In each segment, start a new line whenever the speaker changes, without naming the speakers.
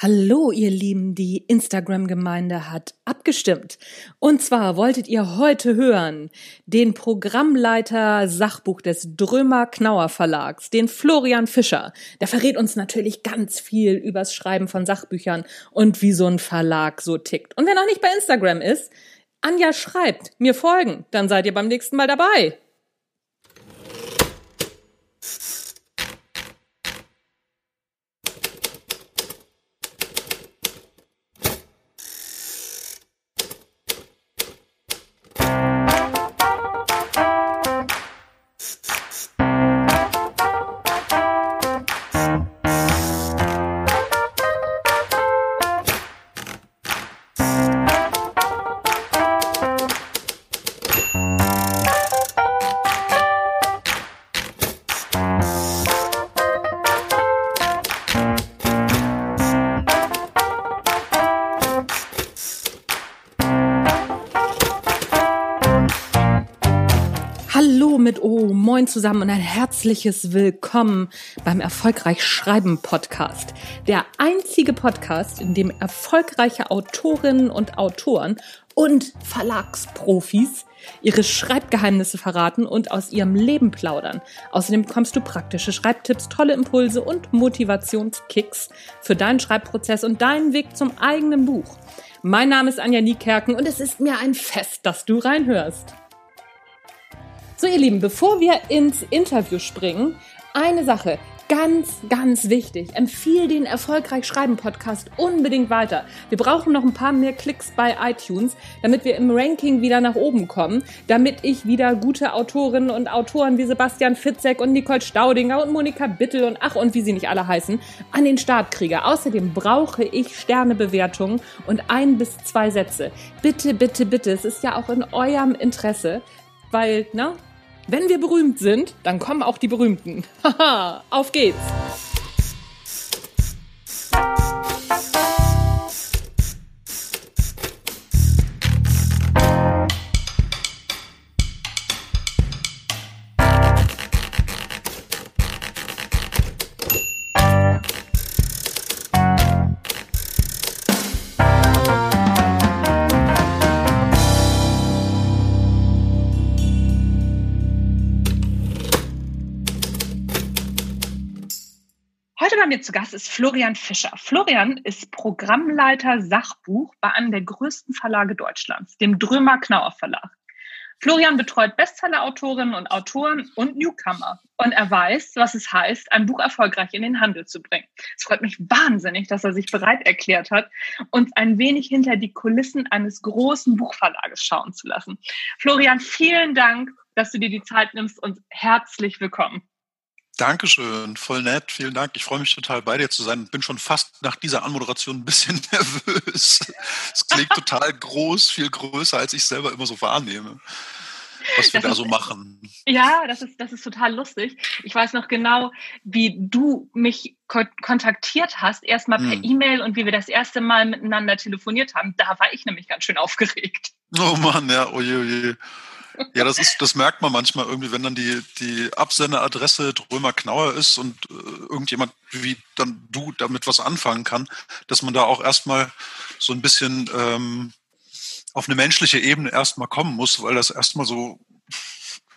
Hallo, ihr Lieben, die Instagram-Gemeinde hat abgestimmt. Und zwar wolltet ihr heute hören den Programmleiter Sachbuch des Drömer Knauer Verlags, den Florian Fischer. Der verrät uns natürlich ganz viel übers Schreiben von Sachbüchern und wie so ein Verlag so tickt. Und wer noch nicht bei Instagram ist, Anja schreibt, mir folgen, dann seid ihr beim nächsten Mal dabei. Moin zusammen und ein herzliches Willkommen beim Erfolgreich Schreiben Podcast. Der einzige Podcast, in dem erfolgreiche Autorinnen und Autoren und Verlagsprofis ihre Schreibgeheimnisse verraten und aus ihrem Leben plaudern. Außerdem bekommst du praktische Schreibtipps, tolle Impulse und Motivationskicks für deinen Schreibprozess und deinen Weg zum eigenen Buch. Mein Name ist Anja Niekerken und es ist mir ein Fest, dass du reinhörst. So, ihr Lieben, bevor wir ins Interview springen, eine Sache. Ganz, ganz wichtig. Empfiehl den Erfolgreich Schreiben Podcast unbedingt weiter. Wir brauchen noch ein paar mehr Klicks bei iTunes, damit wir im Ranking wieder nach oben kommen, damit ich wieder gute Autorinnen und Autoren wie Sebastian Fitzek und Nicole Staudinger und Monika Bittel und ach und wie sie nicht alle heißen, an den Start kriege. Außerdem brauche ich Sternebewertungen und ein bis zwei Sätze. Bitte, bitte, bitte. Es ist ja auch in eurem Interesse, weil, na, wenn wir berühmt sind, dann kommen auch die Berühmten. Haha, auf geht's! Mir zu Gast ist Florian Fischer. Florian ist Programmleiter Sachbuch bei einem der größten Verlage Deutschlands, dem Drömer Knauer Verlag. Florian betreut Bestsellerautorinnen und Autoren und Newcomer. Und er weiß, was es heißt, ein Buch erfolgreich in den Handel zu bringen. Es freut mich wahnsinnig, dass er sich bereit erklärt hat, uns ein wenig hinter die Kulissen eines großen Buchverlages schauen zu lassen. Florian, vielen Dank, dass du dir die Zeit nimmst und herzlich willkommen.
Dankeschön, voll nett, vielen Dank. Ich freue mich total bei dir zu sein. Bin schon fast nach dieser Anmoderation ein bisschen nervös. Es klingt total groß, viel größer, als ich selber immer so wahrnehme, was wir das da so machen.
Ja, das ist, das ist total lustig. Ich weiß noch genau, wie du mich ko kontaktiert hast, erstmal per hm. E-Mail und wie wir das erste Mal miteinander telefoniert haben. Da war ich nämlich ganz schön aufgeregt.
Oh Mann, ja, oje, oje. Ja, das ist, das merkt man manchmal irgendwie, wenn dann die, die Absenderadresse Drömer Knauer ist und äh, irgendjemand wie dann du damit was anfangen kann, dass man da auch erstmal so ein bisschen ähm, auf eine menschliche Ebene erstmal kommen muss, weil das erstmal so,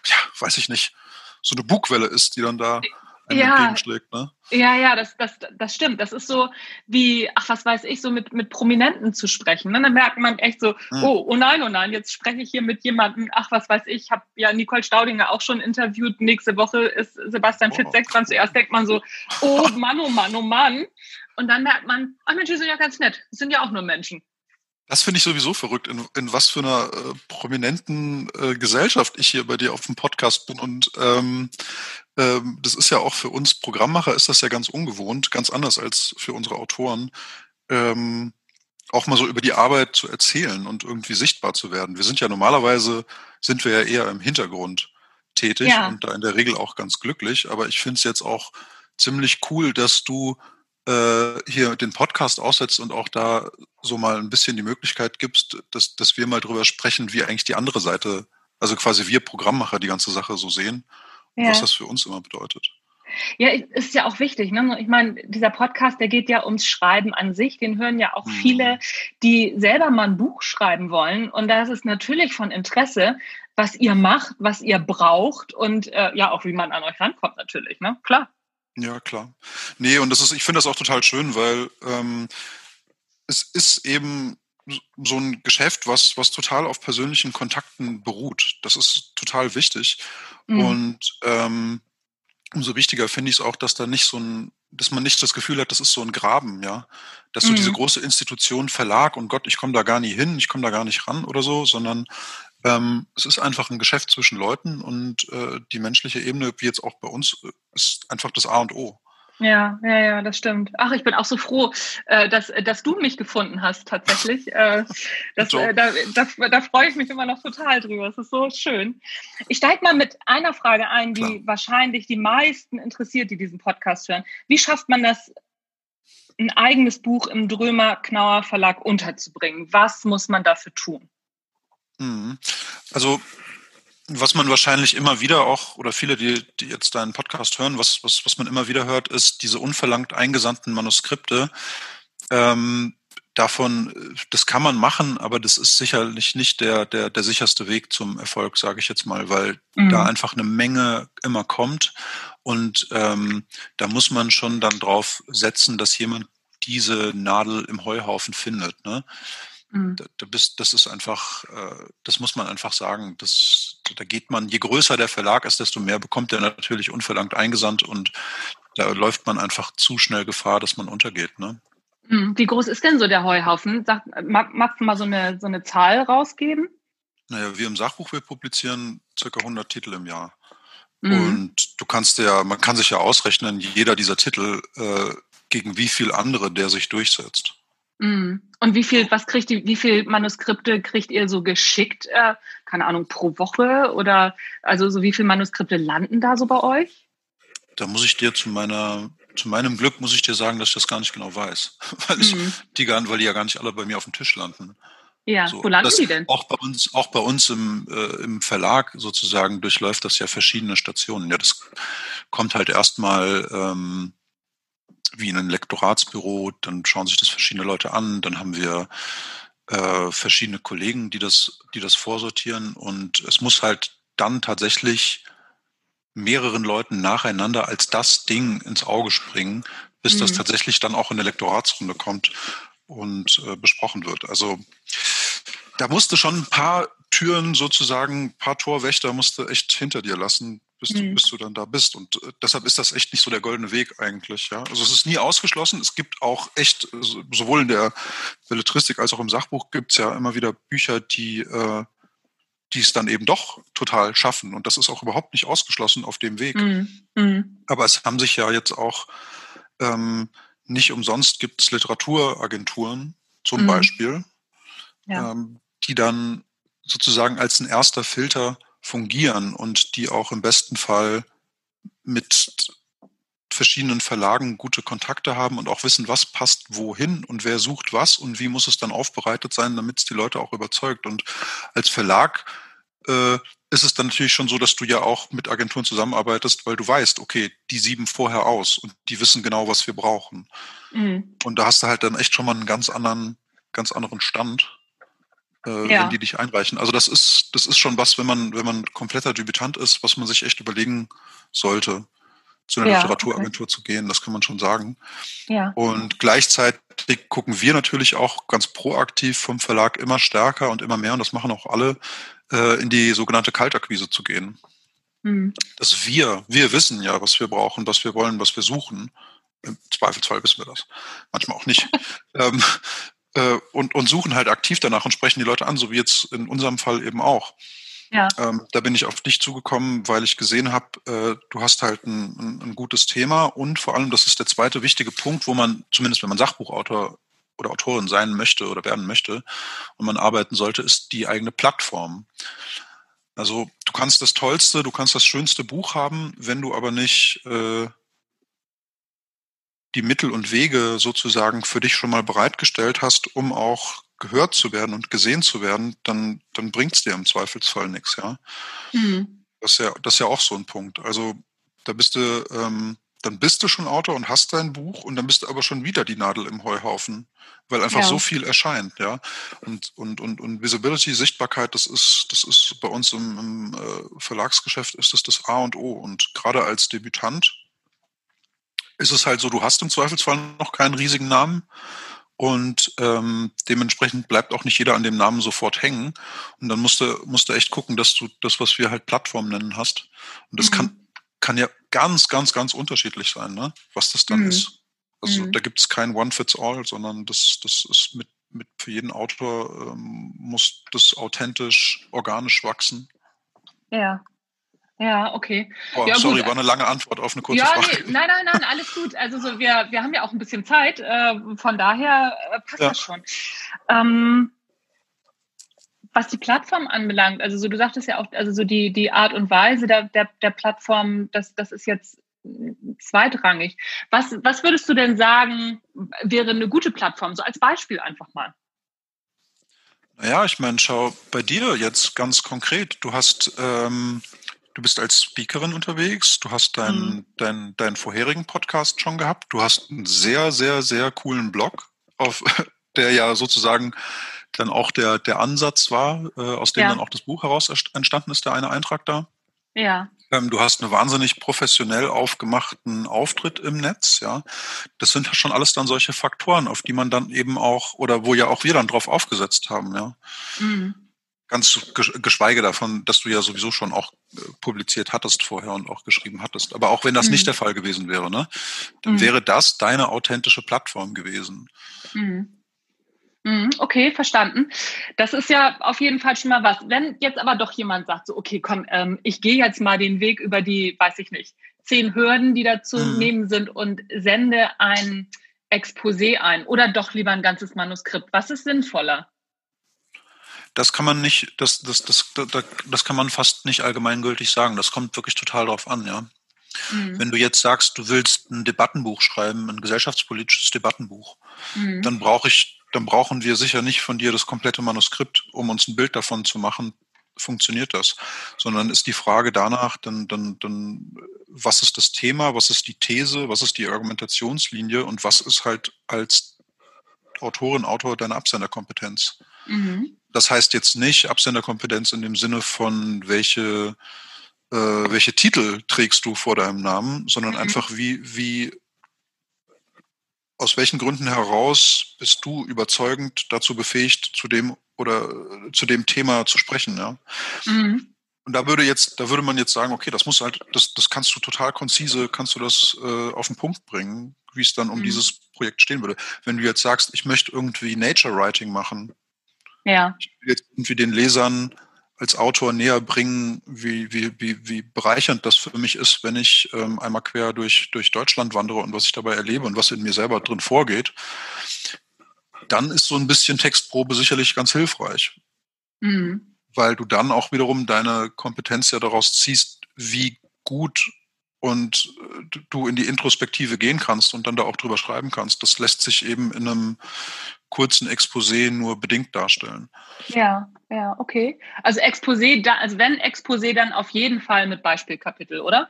ja, weiß ich nicht, so eine Bugwelle ist, die dann da ja. entgegenschlägt. Ne?
Ja, ja, das, das, das stimmt. Das ist so wie, ach, was weiß ich, so mit, mit Prominenten zu sprechen. Ne? Dann merkt man echt so, hm. oh, oh nein, oh nein, jetzt spreche ich hier mit jemandem, ach, was weiß ich, ich habe ja Nicole Staudinger auch schon interviewt. Nächste Woche ist Sebastian oh. Fitzek dran. Zuerst denkt man so, oh Mann, oh Mann, oh Mann. Und dann merkt man, ach Mensch, die sind ja ganz nett. Das sind ja auch nur Menschen.
Das finde ich sowieso verrückt, in, in was für einer äh, prominenten äh, Gesellschaft ich hier bei dir auf dem Podcast bin. Und ähm, ähm, das ist ja auch für uns Programmmacher ist das ja ganz ungewohnt, ganz anders als für unsere Autoren. Ähm, auch mal so über die Arbeit zu erzählen und irgendwie sichtbar zu werden. Wir sind ja normalerweise, sind wir ja eher im Hintergrund tätig ja. und da in der Regel auch ganz glücklich. Aber ich finde es jetzt auch ziemlich cool, dass du hier den Podcast aussetzt und auch da so mal ein bisschen die Möglichkeit gibst, dass, dass wir mal drüber sprechen, wie eigentlich die andere Seite, also quasi wir Programmmacher die ganze Sache so sehen und ja. was das für uns immer bedeutet.
Ja, ist ja auch wichtig. Ne? Ich meine, dieser Podcast, der geht ja ums Schreiben an sich. Den hören ja auch viele, mhm. die selber mal ein Buch schreiben wollen. Und da ist es natürlich von Interesse, was ihr macht, was ihr braucht und äh, ja auch, wie man an euch rankommt natürlich. Ne? Klar.
Ja, klar. Nee, und das ist, ich finde das auch total schön, weil ähm, es ist eben so ein Geschäft, was, was total auf persönlichen Kontakten beruht. Das ist total wichtig. Mhm. Und ähm, umso wichtiger finde ich es auch, dass da nicht so ein, dass man nicht das Gefühl hat, das ist so ein Graben, ja. Dass so diese mhm. große Institution, Verlag und Gott, ich komme da gar nie hin, ich komme da gar nicht ran oder so, sondern ähm, es ist einfach ein Geschäft zwischen Leuten und äh, die menschliche Ebene, wie jetzt auch bei uns, äh, ist einfach das A und O.
Ja, ja, ja, das stimmt. Ach, ich bin auch so froh, äh, dass, dass du mich gefunden hast, tatsächlich. Äh, das, so. äh, da, da, da freue ich mich immer noch total drüber. Es ist so schön. Ich steige mal mit einer Frage ein, die Klar. wahrscheinlich die meisten interessiert, die diesen Podcast hören. Wie schafft man das, ein eigenes Buch im Drömer Knauer Verlag unterzubringen? Was muss man dafür tun?
Mhm. Also was man wahrscheinlich immer wieder auch, oder viele, die, die jetzt deinen Podcast hören, was, was, was man immer wieder hört, ist diese unverlangt eingesandten Manuskripte. Ähm, davon, das kann man machen, aber das ist sicherlich nicht der, der, der sicherste Weg zum Erfolg, sage ich jetzt mal, weil mhm. da einfach eine Menge immer kommt. Und ähm, da muss man schon dann drauf setzen, dass jemand diese Nadel im Heuhaufen findet. Ne? Mhm. Da, da bist, das ist einfach, äh, das muss man einfach sagen. Das, da geht man, je größer der Verlag ist, desto mehr bekommt er natürlich unverlangt eingesandt und da läuft man einfach zu schnell Gefahr, dass man untergeht. Ne?
Mhm. Wie groß ist denn so der Heuhaufen? Sag, magst du mal so eine, so eine Zahl rausgeben?
Naja, wir im Sachbuch, wir publizieren circa 100 Titel im Jahr. Mhm. Und du kannst ja, man kann sich ja ausrechnen, jeder dieser Titel, äh, gegen wie viel andere der sich durchsetzt.
Mhm. Und wie viel, was kriegt ihr, wie viel Manuskripte kriegt ihr so geschickt? Äh, keine Ahnung, pro Woche oder also so wie viele Manuskripte landen da so bei euch?
Da muss ich dir zu meiner, zu meinem Glück muss ich dir sagen, dass ich das gar nicht genau weiß. weil ich mhm. die gar, weil die ja gar nicht alle bei mir auf dem Tisch landen.
Ja, so, wo landen
das,
die denn?
Auch bei uns, auch bei uns im, äh, im Verlag sozusagen durchläuft das ja verschiedene Stationen. Ja, das kommt halt erstmal ähm, wie in ein Lektoratsbüro, dann schauen sich das verschiedene Leute an, dann haben wir äh, verschiedene Kollegen, die das, die das vorsortieren und es muss halt dann tatsächlich mehreren Leuten nacheinander als das Ding ins Auge springen, bis mhm. das tatsächlich dann auch in der Lektoratsrunde kommt und äh, besprochen wird. Also da musste schon ein paar Türen sozusagen, ein paar Torwächter musste echt hinter dir lassen, bis, mhm. du, bis du dann da bist. Und äh, deshalb ist das echt nicht so der goldene Weg eigentlich. Ja? Also es ist nie ausgeschlossen. Es gibt auch echt, sowohl in der Belletristik als auch im Sachbuch gibt es ja immer wieder Bücher, die äh, die es dann eben doch total schaffen. Und das ist auch überhaupt nicht ausgeschlossen auf dem Weg. Mhm. Mhm. Aber es haben sich ja jetzt auch ähm, nicht umsonst gibt es Literaturagenturen zum mhm. Beispiel, ja. ähm, die dann sozusagen als ein erster Filter fungieren und die auch im besten Fall mit verschiedenen Verlagen gute Kontakte haben und auch wissen, was passt wohin und wer sucht was und wie muss es dann aufbereitet sein, damit es die Leute auch überzeugt. Und als Verlag äh, ist es dann natürlich schon so, dass du ja auch mit Agenturen zusammenarbeitest, weil du weißt, okay, die sieben vorher aus und die wissen genau, was wir brauchen. Mhm. Und da hast du halt dann echt schon mal einen ganz anderen, ganz anderen Stand äh, ja. wenn die dich einreichen. Also das ist, das ist schon was, wenn man, wenn man kompletter Debütant ist, was man sich echt überlegen sollte, zu einer ja, Literaturagentur okay. zu gehen, das kann man schon sagen. Ja. Und gleichzeitig gucken wir natürlich auch ganz proaktiv vom Verlag immer stärker und immer mehr, und das machen auch alle, äh, in die sogenannte Kaltakquise zu gehen. Mhm. Dass wir, wir wissen ja, was wir brauchen, was wir wollen, was wir suchen. Im Zweifelsfall wissen wir das. Manchmal auch nicht. ähm, äh, und, und suchen halt aktiv danach und sprechen die Leute an, so wie jetzt in unserem Fall eben auch. Ja. Ähm, da bin ich auf dich zugekommen, weil ich gesehen habe, äh, du hast halt ein, ein, gutes Thema und vor allem, das ist der zweite wichtige Punkt, wo man, zumindest wenn man Sachbuchautor oder Autorin sein möchte oder werden möchte und man arbeiten sollte, ist die eigene Plattform. Also du kannst das tollste, du kannst das schönste Buch haben, wenn du aber nicht äh, die Mittel und Wege sozusagen für dich schon mal bereitgestellt hast, um auch gehört zu werden und gesehen zu werden, dann, dann bringt es dir im Zweifelsfall nichts, ja. Mhm. Das ist ja. Das ist ja auch so ein Punkt. Also da bist du, ähm, dann bist du schon Autor und hast dein Buch und dann bist du aber schon wieder die Nadel im Heuhaufen, weil einfach ja. so viel erscheint, ja. Und, und, und, und Visibility, Sichtbarkeit, das ist, das ist bei uns im, im äh, Verlagsgeschäft ist das das A und O. Und gerade als Debütant ist es halt so, du hast im Zweifelsfall noch keinen riesigen Namen und ähm, dementsprechend bleibt auch nicht jeder an dem Namen sofort hängen. Und dann musst du, musst du echt gucken, dass du das, was wir halt Plattform nennen, hast. Und das mhm. kann, kann ja ganz, ganz, ganz unterschiedlich sein, ne? was das dann mhm. ist. Also mhm. da gibt es kein One-Fits-All, sondern das, das ist mit, mit für jeden Autor ähm, muss das authentisch, organisch wachsen.
Ja. Ja, okay.
Oh,
ja,
sorry, gut. war eine lange Antwort auf eine kurze ja, Frage.
Nee, nein, nein, nein, alles gut. Also so, wir, wir haben ja auch ein bisschen Zeit, äh, von daher äh, passt ja. das schon. Ähm, was die Plattform anbelangt, also so du sagtest ja auch, also so die, die Art und Weise der, der, der Plattform, das, das ist jetzt zweitrangig. Was, was würdest du denn sagen, wäre eine gute Plattform? So als Beispiel einfach mal.
Naja, ich meine, schau bei dir jetzt ganz konkret. Du hast ähm, Du bist als Speakerin unterwegs, du hast deinen, mhm. deinen, deinen vorherigen Podcast schon gehabt, du hast einen sehr, sehr, sehr coolen Blog, auf, der ja sozusagen dann auch der, der Ansatz war, äh, aus dem ja. dann auch das Buch heraus entstanden ist, der eine Eintrag da.
Ja.
Ähm, du hast einen wahnsinnig professionell aufgemachten Auftritt im Netz, ja. Das sind ja schon alles dann solche Faktoren, auf die man dann eben auch, oder wo ja auch wir dann drauf aufgesetzt haben, ja. Mhm. Ganz geschweige davon, dass du ja sowieso schon auch äh, publiziert hattest vorher und auch geschrieben hattest. Aber auch wenn das mhm. nicht der Fall gewesen wäre, ne, dann mhm. wäre das deine authentische Plattform gewesen.
Mhm. mhm. Okay, verstanden. Das ist ja auf jeden Fall schon mal was. Wenn jetzt aber doch jemand sagt, so, okay, komm, ähm, ich gehe jetzt mal den Weg über die, weiß ich nicht, zehn Hürden, die da zu mhm. nehmen sind und sende ein Exposé ein oder doch lieber ein ganzes Manuskript. Was ist sinnvoller?
Das kann man nicht, das, das, das, das, das kann man fast nicht allgemeingültig sagen. Das kommt wirklich total drauf an, ja. Mhm. Wenn du jetzt sagst, du willst ein Debattenbuch schreiben, ein gesellschaftspolitisches Debattenbuch, mhm. dann brauche ich, dann brauchen wir sicher nicht von dir das komplette Manuskript, um uns ein Bild davon zu machen, funktioniert das, sondern ist die Frage danach, dann, dann, dann, was ist das Thema, was ist die These, was ist die Argumentationslinie und was ist halt als Autorin, Autor deine Absenderkompetenz? Mhm. Das heißt jetzt nicht Absenderkompetenz in dem Sinne von welche, äh, welche Titel trägst du vor deinem Namen, sondern mhm. einfach wie, wie, aus welchen Gründen heraus bist du überzeugend dazu befähigt, zu dem oder zu dem Thema zu sprechen, ja. Mhm. Und da würde jetzt, da würde man jetzt sagen, okay, das muss halt, das, das kannst du total konzise, kannst du das äh, auf den Punkt bringen, wie es dann um mhm. dieses Projekt stehen würde. Wenn du jetzt sagst, ich möchte irgendwie Nature Writing machen,
ja.
Ich will jetzt irgendwie den Lesern als Autor näher bringen, wie, wie, wie, wie bereichernd das für mich ist, wenn ich ähm, einmal quer durch, durch Deutschland wandere und was ich dabei erlebe und was in mir selber drin vorgeht, dann ist so ein bisschen Textprobe sicherlich ganz hilfreich. Mhm. Weil du dann auch wiederum deine Kompetenz ja daraus ziehst, wie gut und äh, du in die Introspektive gehen kannst und dann da auch drüber schreiben kannst. Das lässt sich eben in einem kurzen Exposé nur bedingt darstellen.
Ja, ja, okay. Also Exposé, also wenn Exposé, dann auf jeden Fall mit Beispielkapitel, oder?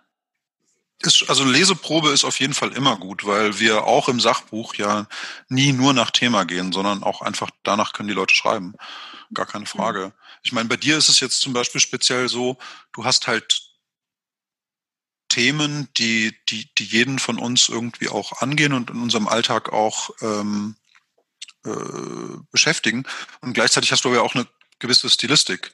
Ist, also Leseprobe ist auf jeden Fall immer gut, weil wir auch im Sachbuch ja nie nur nach Thema gehen, sondern auch einfach danach können die Leute schreiben. Gar keine Frage. Ich meine, bei dir ist es jetzt zum Beispiel speziell so, du hast halt Themen, die, die, die jeden von uns irgendwie auch angehen und in unserem Alltag auch ähm, äh, beschäftigen. Und gleichzeitig hast du ja auch eine gewisse Stilistik,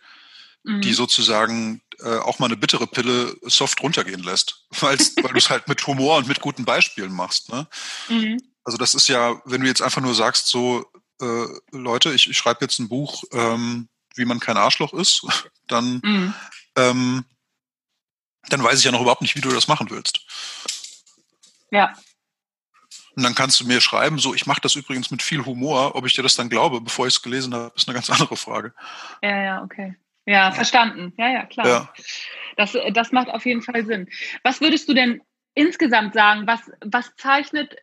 mhm. die sozusagen äh, auch mal eine bittere Pille soft runtergehen lässt, weil du es halt mit Humor und mit guten Beispielen machst. Ne? Mhm. Also das ist ja, wenn du jetzt einfach nur sagst, so äh, Leute, ich, ich schreibe jetzt ein Buch, ähm, wie man kein Arschloch ist, dann mhm. ähm, dann weiß ich ja noch überhaupt nicht, wie du das machen willst.
Ja,
und dann kannst du mir schreiben, so, ich mache das übrigens mit viel Humor. Ob ich dir das dann glaube, bevor ich es gelesen habe, ist eine ganz andere Frage.
Ja, ja, okay. Ja, verstanden. Ja, ja, klar. Ja. Das, das macht auf jeden Fall Sinn. Was würdest du denn insgesamt sagen? Was, was zeichnet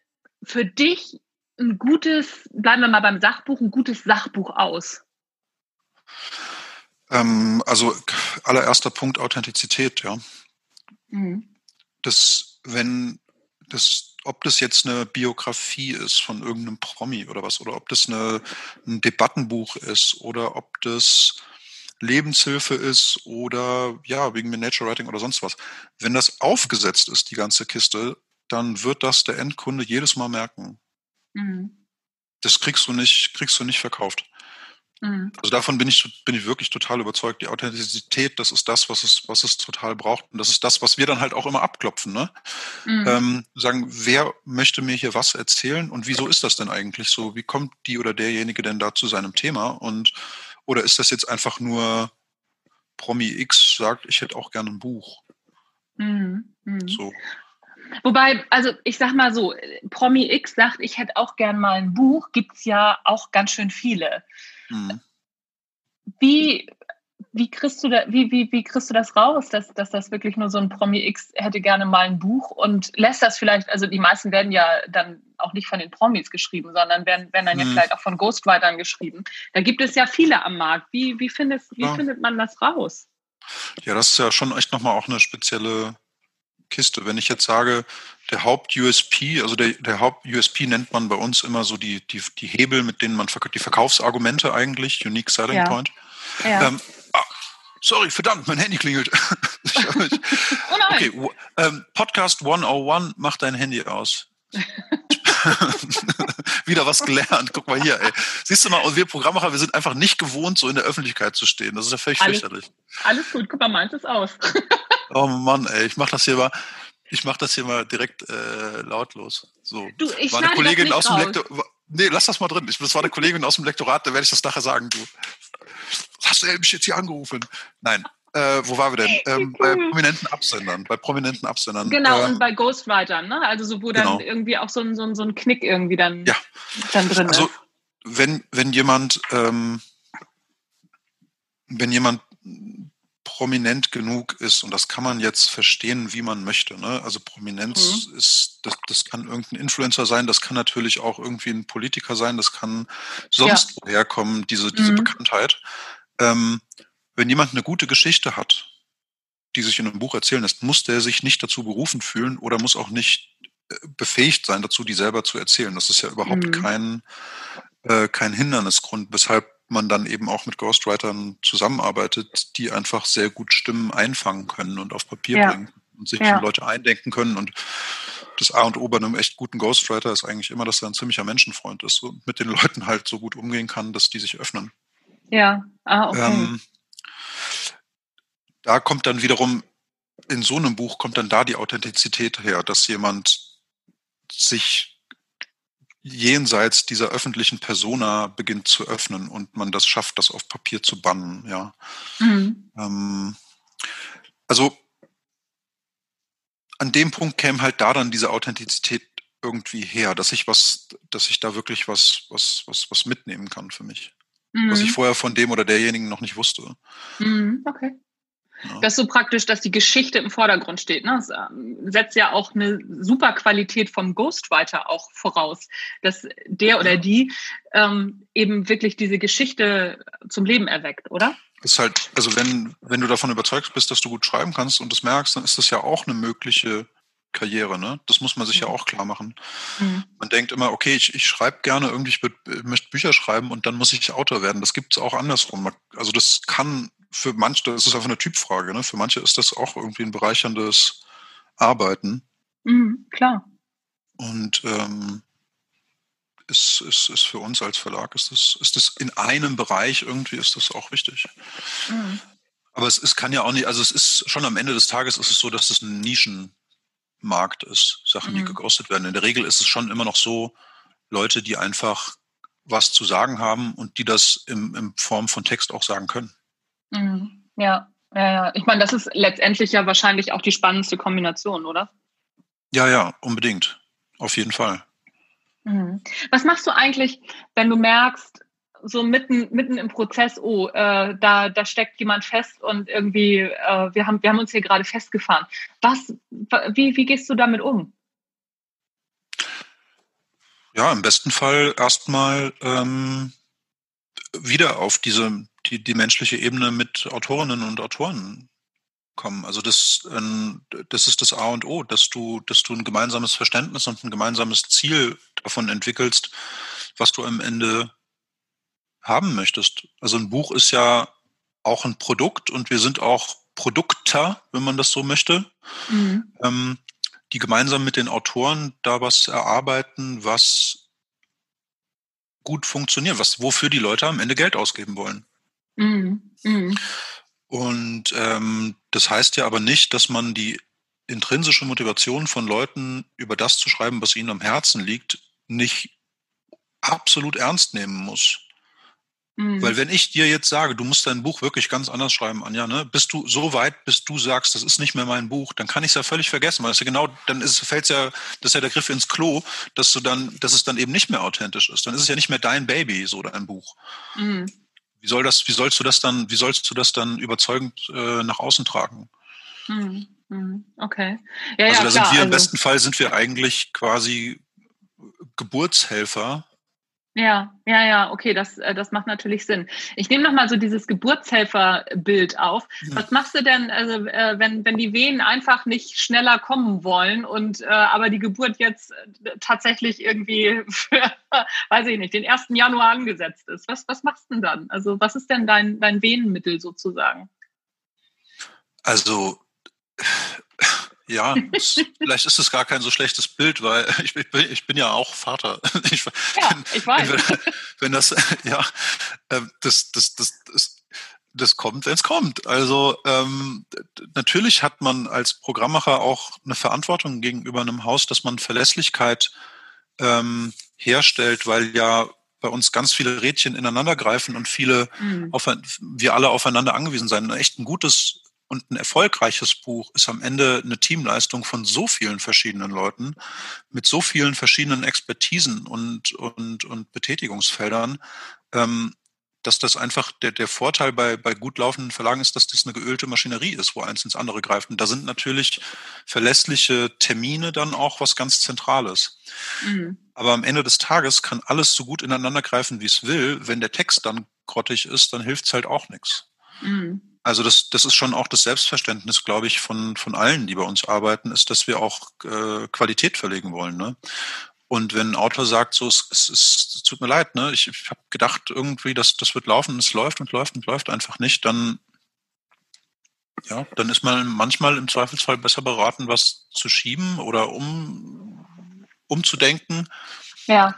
für dich ein gutes, bleiben wir mal beim Sachbuch, ein gutes Sachbuch aus?
Ähm, also allererster Punkt Authentizität, ja. Mhm. Das, wenn das, ob das jetzt eine Biografie ist von irgendeinem Promi oder was, oder ob das eine, ein Debattenbuch ist, oder ob das Lebenshilfe ist oder ja, wegen mir Nature Writing oder sonst was. Wenn das aufgesetzt ist, die ganze Kiste, dann wird das der Endkunde jedes Mal merken. Mhm. Das kriegst du nicht, kriegst du nicht verkauft. Mhm. Also davon bin ich, bin ich wirklich total überzeugt. Die Authentizität, das ist das, was es, was es total braucht. Und das ist das, was wir dann halt auch immer abklopfen. Ne? Mhm. Ähm, sagen, wer möchte mir hier was erzählen und wieso ist das denn eigentlich so? Wie kommt die oder derjenige denn da zu seinem Thema? Und oder ist das jetzt einfach nur Promi X sagt, ich hätte auch gerne ein Buch?
Mhm. mhm. So. Wobei, also ich sag mal so, Promi X sagt, ich hätte auch gern mal ein Buch, gibt es ja auch ganz schön viele. Mhm. Wie, wie kriegst du da, wie, wie, wie kriegst du das raus, dass, dass das wirklich nur so ein Promi X hätte gerne mal ein Buch und lässt das vielleicht, also die meisten werden ja dann auch nicht von den Promis geschrieben, sondern werden, werden dann mhm. ja vielleicht auch von Ghostwritern geschrieben. Da gibt es ja viele am Markt. Wie, wie, findest, wie ja. findet man das raus?
Ja, das ist ja schon echt nochmal auch eine spezielle Kiste. Wenn ich jetzt sage, der Haupt-USP, also der, der Haupt-USP nennt man bei uns immer so die, die, die Hebel, mit denen man die Verkaufsargumente eigentlich, Unique Selling ja. Point. Ja. Ähm, ah, sorry, verdammt, mein Handy klingelt. oh. Okay, ähm, Podcast 101, mach dein Handy aus. Wieder was gelernt. Guck mal hier, ey. Siehst du mal, und wir Programmmacher, wir sind einfach nicht gewohnt, so in der Öffentlichkeit zu stehen. Das ist ja völlig alles, fürchterlich.
Alles gut, guck mal, meins ist aus.
oh Mann, ey, ich mach das hier mal. Ich mache das hier mal direkt äh, lautlos. So.
Du, ich
war eine Kollegin aus dem Lektorat. Nee, lass das mal drin. Ich, das war eine Kollegin aus dem Lektorat, da werde ich das nachher sagen, du. Hast du mich jetzt hier angerufen? Nein. Äh, wo waren wir denn? Ähm, bei prominenten Absendern. Bei prominenten Absendern.
Genau, äh, und bei Ghostwritern, ne? Also so, wo dann genau. irgendwie auch so ein, so, ein, so ein Knick irgendwie dann,
ja.
dann drin also, ist.
Also, wenn, wenn jemand, ähm, wenn jemand prominent genug ist, und das kann man jetzt verstehen, wie man möchte. Ne? Also Prominenz mhm. ist, das, das kann irgendein Influencer sein, das kann natürlich auch irgendwie ein Politiker sein, das kann sonst ja. woher kommen, diese, diese mhm. Bekanntheit. Ähm, wenn jemand eine gute Geschichte hat, die sich in einem Buch erzählen lässt, muss der sich nicht dazu berufen fühlen oder muss auch nicht äh, befähigt sein, dazu die selber zu erzählen. Das ist ja überhaupt mhm. kein, äh, kein Hindernisgrund, weshalb man dann eben auch mit Ghostwritern zusammenarbeitet, die einfach sehr gut Stimmen einfangen können und auf Papier ja. bringen und sich ja. Leute eindenken können. Und das A und O bei einem echt guten Ghostwriter ist eigentlich immer, dass er ein ziemlicher Menschenfreund ist und mit den Leuten halt so gut umgehen kann, dass die sich öffnen.
Ja, ah, okay. Ähm,
da kommt dann wiederum, in so einem Buch kommt dann da die Authentizität her, dass jemand sich jenseits dieser öffentlichen Persona beginnt zu öffnen und man das schafft, das auf Papier zu bannen, ja. Mhm. Ähm, also an dem Punkt käme halt da dann diese Authentizität irgendwie her, dass ich was, dass ich da wirklich was, was, was, was mitnehmen kann für mich. Mhm. Was ich mhm. vorher von dem oder derjenigen noch nicht wusste.
Mhm. Okay. Ja. Das ist so praktisch, dass die Geschichte im Vordergrund steht. Ne? Das ähm, setzt ja auch eine super Qualität vom Ghostwriter auch voraus, dass der oder die ähm, eben wirklich diese Geschichte zum Leben erweckt, oder?
Ist halt, also wenn, wenn du davon überzeugt bist, dass du gut schreiben kannst und das merkst, dann ist das ja auch eine mögliche Karriere, ne? Das muss man sich mhm. ja auch klar machen. Mhm. Man denkt immer, okay, ich, ich schreibe gerne irgendwie, ich, ich möchte Bücher schreiben und dann muss ich Autor werden. Das gibt es auch andersrum. Also das kann für manche, das ist einfach eine Typfrage, ne? Für manche ist das auch irgendwie ein bereicherndes Arbeiten.
Mhm, klar.
Und ähm, ist, ist, ist für uns als Verlag, ist das, ist das in einem Bereich irgendwie, ist das auch wichtig. Mhm. Aber es, es kann ja auch nicht, also es ist schon am Ende des Tages ist es so, dass es ein Nischenmarkt ist, Sachen, mhm. die gekostet werden. In der Regel ist es schon immer noch so, Leute, die einfach was zu sagen haben und die das im, in Form von Text auch sagen können.
Mhm. Ja, ja, ja. Ich meine, das ist letztendlich ja wahrscheinlich auch die spannendste Kombination, oder?
Ja, ja, unbedingt. Auf jeden Fall.
Mhm. Was machst du eigentlich, wenn du merkst, so mitten, mitten im Prozess, oh, äh, da, da steckt jemand fest und irgendwie, äh, wir, haben, wir haben uns hier gerade festgefahren. Was, wie, wie gehst du damit um?
Ja, im besten Fall erstmal ähm, wieder auf diese die, die menschliche Ebene mit Autorinnen und Autoren kommen. Also das, ähm, das ist das A und O, dass du, dass du ein gemeinsames Verständnis und ein gemeinsames Ziel davon entwickelst, was du am Ende haben möchtest. Also ein Buch ist ja auch ein Produkt und wir sind auch Produkter, wenn man das so möchte, mhm. ähm, die gemeinsam mit den Autoren da was erarbeiten, was gut funktioniert, was wofür die Leute am Ende Geld ausgeben wollen. Mhm. Mhm. Und ähm, das heißt ja aber nicht, dass man die intrinsische Motivation von Leuten, über das zu schreiben, was ihnen am Herzen liegt, nicht absolut ernst nehmen muss. Mhm. Weil wenn ich dir jetzt sage, du musst dein Buch wirklich ganz anders schreiben, Anja, ne, bist du so weit, bis du sagst, das ist nicht mehr mein Buch, dann kann ich es ja völlig vergessen, weil es ja genau, dann ist fällt's ja, das ist ja der Griff ins Klo, dass du dann, dass es dann eben nicht mehr authentisch ist. Dann ist es ja nicht mehr dein Baby, so dein Buch. Mhm. Wie soll das, wie sollst du das dann, wie sollst du das dann überzeugend äh, nach außen tragen?
Mhm. Okay.
Ja, also ja, da klar. sind wir, im also, besten Fall sind wir eigentlich quasi Geburtshelfer
ja, ja, ja, okay, das, äh, das macht natürlich Sinn. Ich nehme nochmal so dieses Geburtshelferbild auf. Ja. Was machst du denn, also äh, wenn, wenn die Wehen einfach nicht schneller kommen wollen und äh, aber die Geburt jetzt tatsächlich irgendwie für, weiß ich nicht, den 1. Januar angesetzt ist? Was, was machst du denn dann? Also was ist denn dein, dein Wehenmittel sozusagen?
Also ja, es, vielleicht ist es gar kein so schlechtes Bild, weil ich, ich, bin, ich bin ja auch Vater.
Ich, ja, ich weiß.
Wenn, wenn das, ja, ähm, das, das, das, das, das kommt, wenn es kommt. Also ähm, natürlich hat man als Programmmacher auch eine Verantwortung gegenüber einem Haus, dass man Verlässlichkeit ähm, herstellt, weil ja bei uns ganz viele Rädchen ineinander greifen und viele mhm. auf, wir alle aufeinander angewiesen sein. Echt ein gutes und ein erfolgreiches Buch ist am Ende eine Teamleistung von so vielen verschiedenen Leuten mit so vielen verschiedenen Expertisen und, und, und Betätigungsfeldern, ähm, dass das einfach der, der Vorteil bei, bei gut laufenden Verlagen ist, dass das eine geölte Maschinerie ist, wo eins ins andere greift. Und da sind natürlich verlässliche Termine dann auch was ganz Zentrales. Mhm. Aber am Ende des Tages kann alles so gut ineinander greifen, wie es will. Wenn der Text dann grottig ist, dann hilft es halt auch nichts. Mhm. Also das, das ist schon auch das Selbstverständnis, glaube ich, von, von allen, die bei uns arbeiten, ist, dass wir auch äh, Qualität verlegen wollen. Ne? Und wenn ein Autor sagt, so, es, es, es tut mir leid, ne, ich, ich habe gedacht irgendwie, dass das wird laufen, es läuft und läuft und läuft einfach nicht, dann ja, dann ist man manchmal im Zweifelsfall besser beraten, was zu schieben oder um umzudenken.
Ja.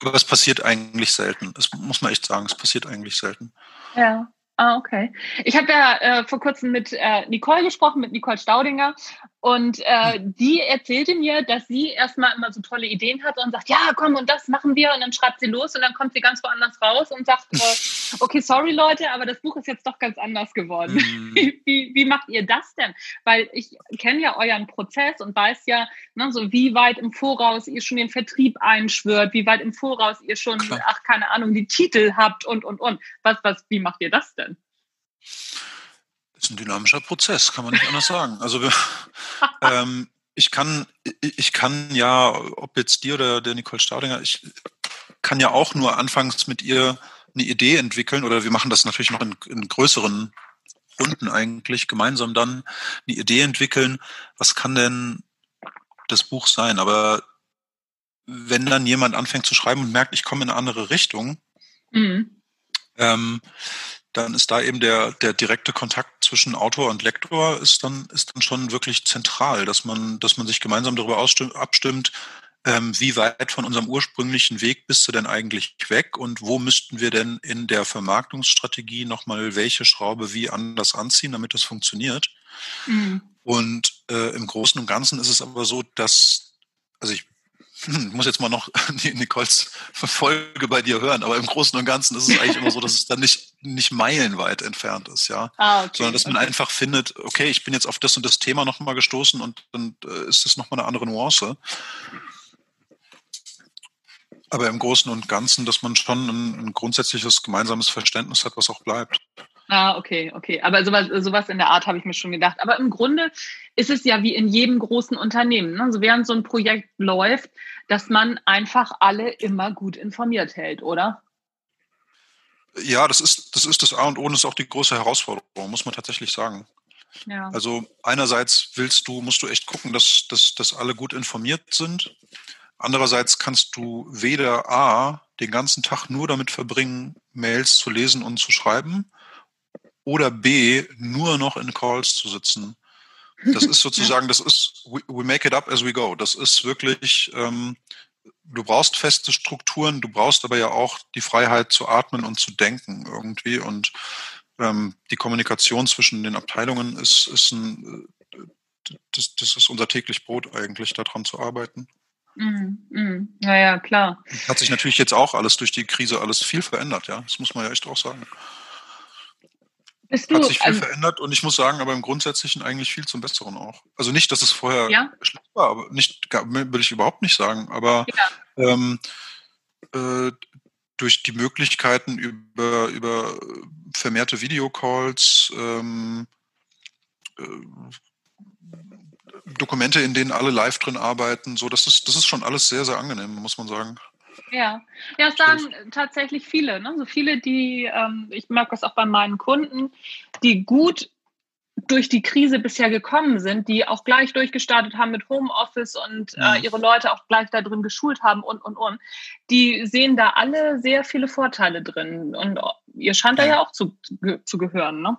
Aber es passiert eigentlich selten. Das muss man echt sagen, es passiert eigentlich selten.
Ja. Ah, okay. Ich habe ja äh, vor kurzem mit äh, Nicole gesprochen, mit Nicole Staudinger. Und äh, die erzählte mir, dass sie erstmal immer so tolle Ideen hat und sagt, ja, komm, und das machen wir. Und dann schreibt sie los und dann kommt sie ganz woanders raus und sagt, äh, okay, sorry Leute, aber das Buch ist jetzt doch ganz anders geworden. Mhm. Wie, wie, wie, macht ihr das denn? Weil ich kenne ja euren Prozess und weiß ja, ne, so wie weit im Voraus ihr schon den Vertrieb einschwört, wie weit im Voraus ihr schon, Klar. ach, keine Ahnung, die Titel habt und, und, und. Was, was, wie macht ihr das denn?
Ist ein dynamischer Prozess, kann man nicht anders sagen. Also ähm, ich kann, ich kann ja, ob jetzt dir oder der Nicole Staudinger, ich kann ja auch nur anfangs mit ihr eine Idee entwickeln oder wir machen das natürlich noch in, in größeren Runden eigentlich gemeinsam dann eine Idee entwickeln, was kann denn das Buch sein? Aber wenn dann jemand anfängt zu schreiben und merkt, ich komme in eine andere Richtung, mhm. ähm, dann ist da eben der, der direkte Kontakt zwischen Autor und Lektor ist dann, ist dann schon wirklich zentral, dass man, dass man sich gemeinsam darüber abstimmt, ähm, wie weit von unserem ursprünglichen Weg bist du denn eigentlich weg und wo müssten wir denn in der Vermarktungsstrategie nochmal welche Schraube wie anders anziehen, damit das funktioniert. Mhm. Und äh, im Großen und Ganzen ist es aber so, dass, also ich ich muss jetzt mal noch Nicoles Folge bei dir hören, aber im Großen und Ganzen ist es eigentlich immer so, dass es dann nicht, nicht meilenweit entfernt ist, ja. Ah, okay, Sondern dass man okay. einfach findet, okay, ich bin jetzt auf das und das Thema nochmal gestoßen und dann äh, ist es nochmal eine andere Nuance. Aber im Großen und Ganzen, dass man schon ein, ein grundsätzliches gemeinsames Verständnis hat, was auch bleibt.
Ah, okay, okay. Aber sowas, sowas in der Art habe ich mir schon gedacht. Aber im Grunde ist es ja wie in jedem großen Unternehmen. Ne? Also während so ein Projekt läuft, dass man einfach alle immer gut informiert hält, oder?
Ja, das ist das, ist das A und O und ist auch die große Herausforderung, muss man tatsächlich sagen. Ja. Also einerseits willst du, musst du echt gucken, dass, dass, dass alle gut informiert sind. Andererseits kannst du weder A, den ganzen Tag nur damit verbringen, Mails zu lesen und zu schreiben, oder B, nur noch in Calls zu sitzen. Das ist sozusagen, das ist, we, we make it up as we go. Das ist wirklich, ähm, du brauchst feste Strukturen, du brauchst aber ja auch die Freiheit zu atmen und zu denken irgendwie. Und ähm, die Kommunikation zwischen den Abteilungen ist, ist ein, äh, das, das ist unser täglich Brot eigentlich, daran zu arbeiten.
Mm, mm. Ja, ja, klar.
Hat sich natürlich jetzt auch alles durch die Krise alles viel verändert, ja. Das muss man ja echt auch sagen. Bist du, hat sich viel also, verändert und ich muss sagen, aber im Grundsätzlichen eigentlich viel zum Besseren auch. Also nicht, dass es vorher ja? schlecht war, aber nicht, will ich überhaupt nicht sagen, aber ja. ähm, äh, durch die Möglichkeiten über, über vermehrte Videocalls, ähm, äh, Dokumente, in denen alle live drin arbeiten, so, das ist, das ist schon alles sehr, sehr angenehm, muss man sagen.
Ja, ja, es sagen tatsächlich viele, ne? So viele, die, ähm, ich merke das auch bei meinen Kunden, die gut durch die Krise bisher gekommen sind, die auch gleich durchgestartet haben mit Homeoffice und äh, ihre Leute auch gleich da drin geschult haben und, und, und, die sehen da alle sehr viele Vorteile drin. Und ihr scheint da ja auch zu, zu gehören, ne?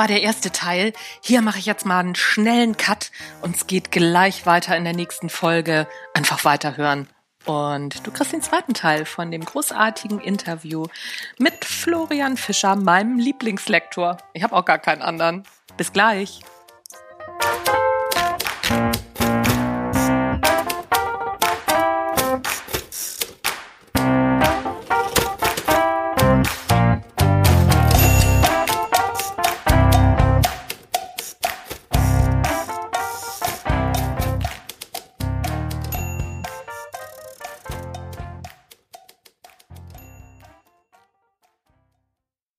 War der erste Teil. Hier mache ich jetzt mal einen schnellen Cut und es geht gleich weiter in der nächsten Folge. Einfach weiterhören. Und du kriegst den zweiten Teil von dem großartigen Interview mit Florian Fischer, meinem Lieblingslektor. Ich habe auch gar keinen anderen. Bis gleich.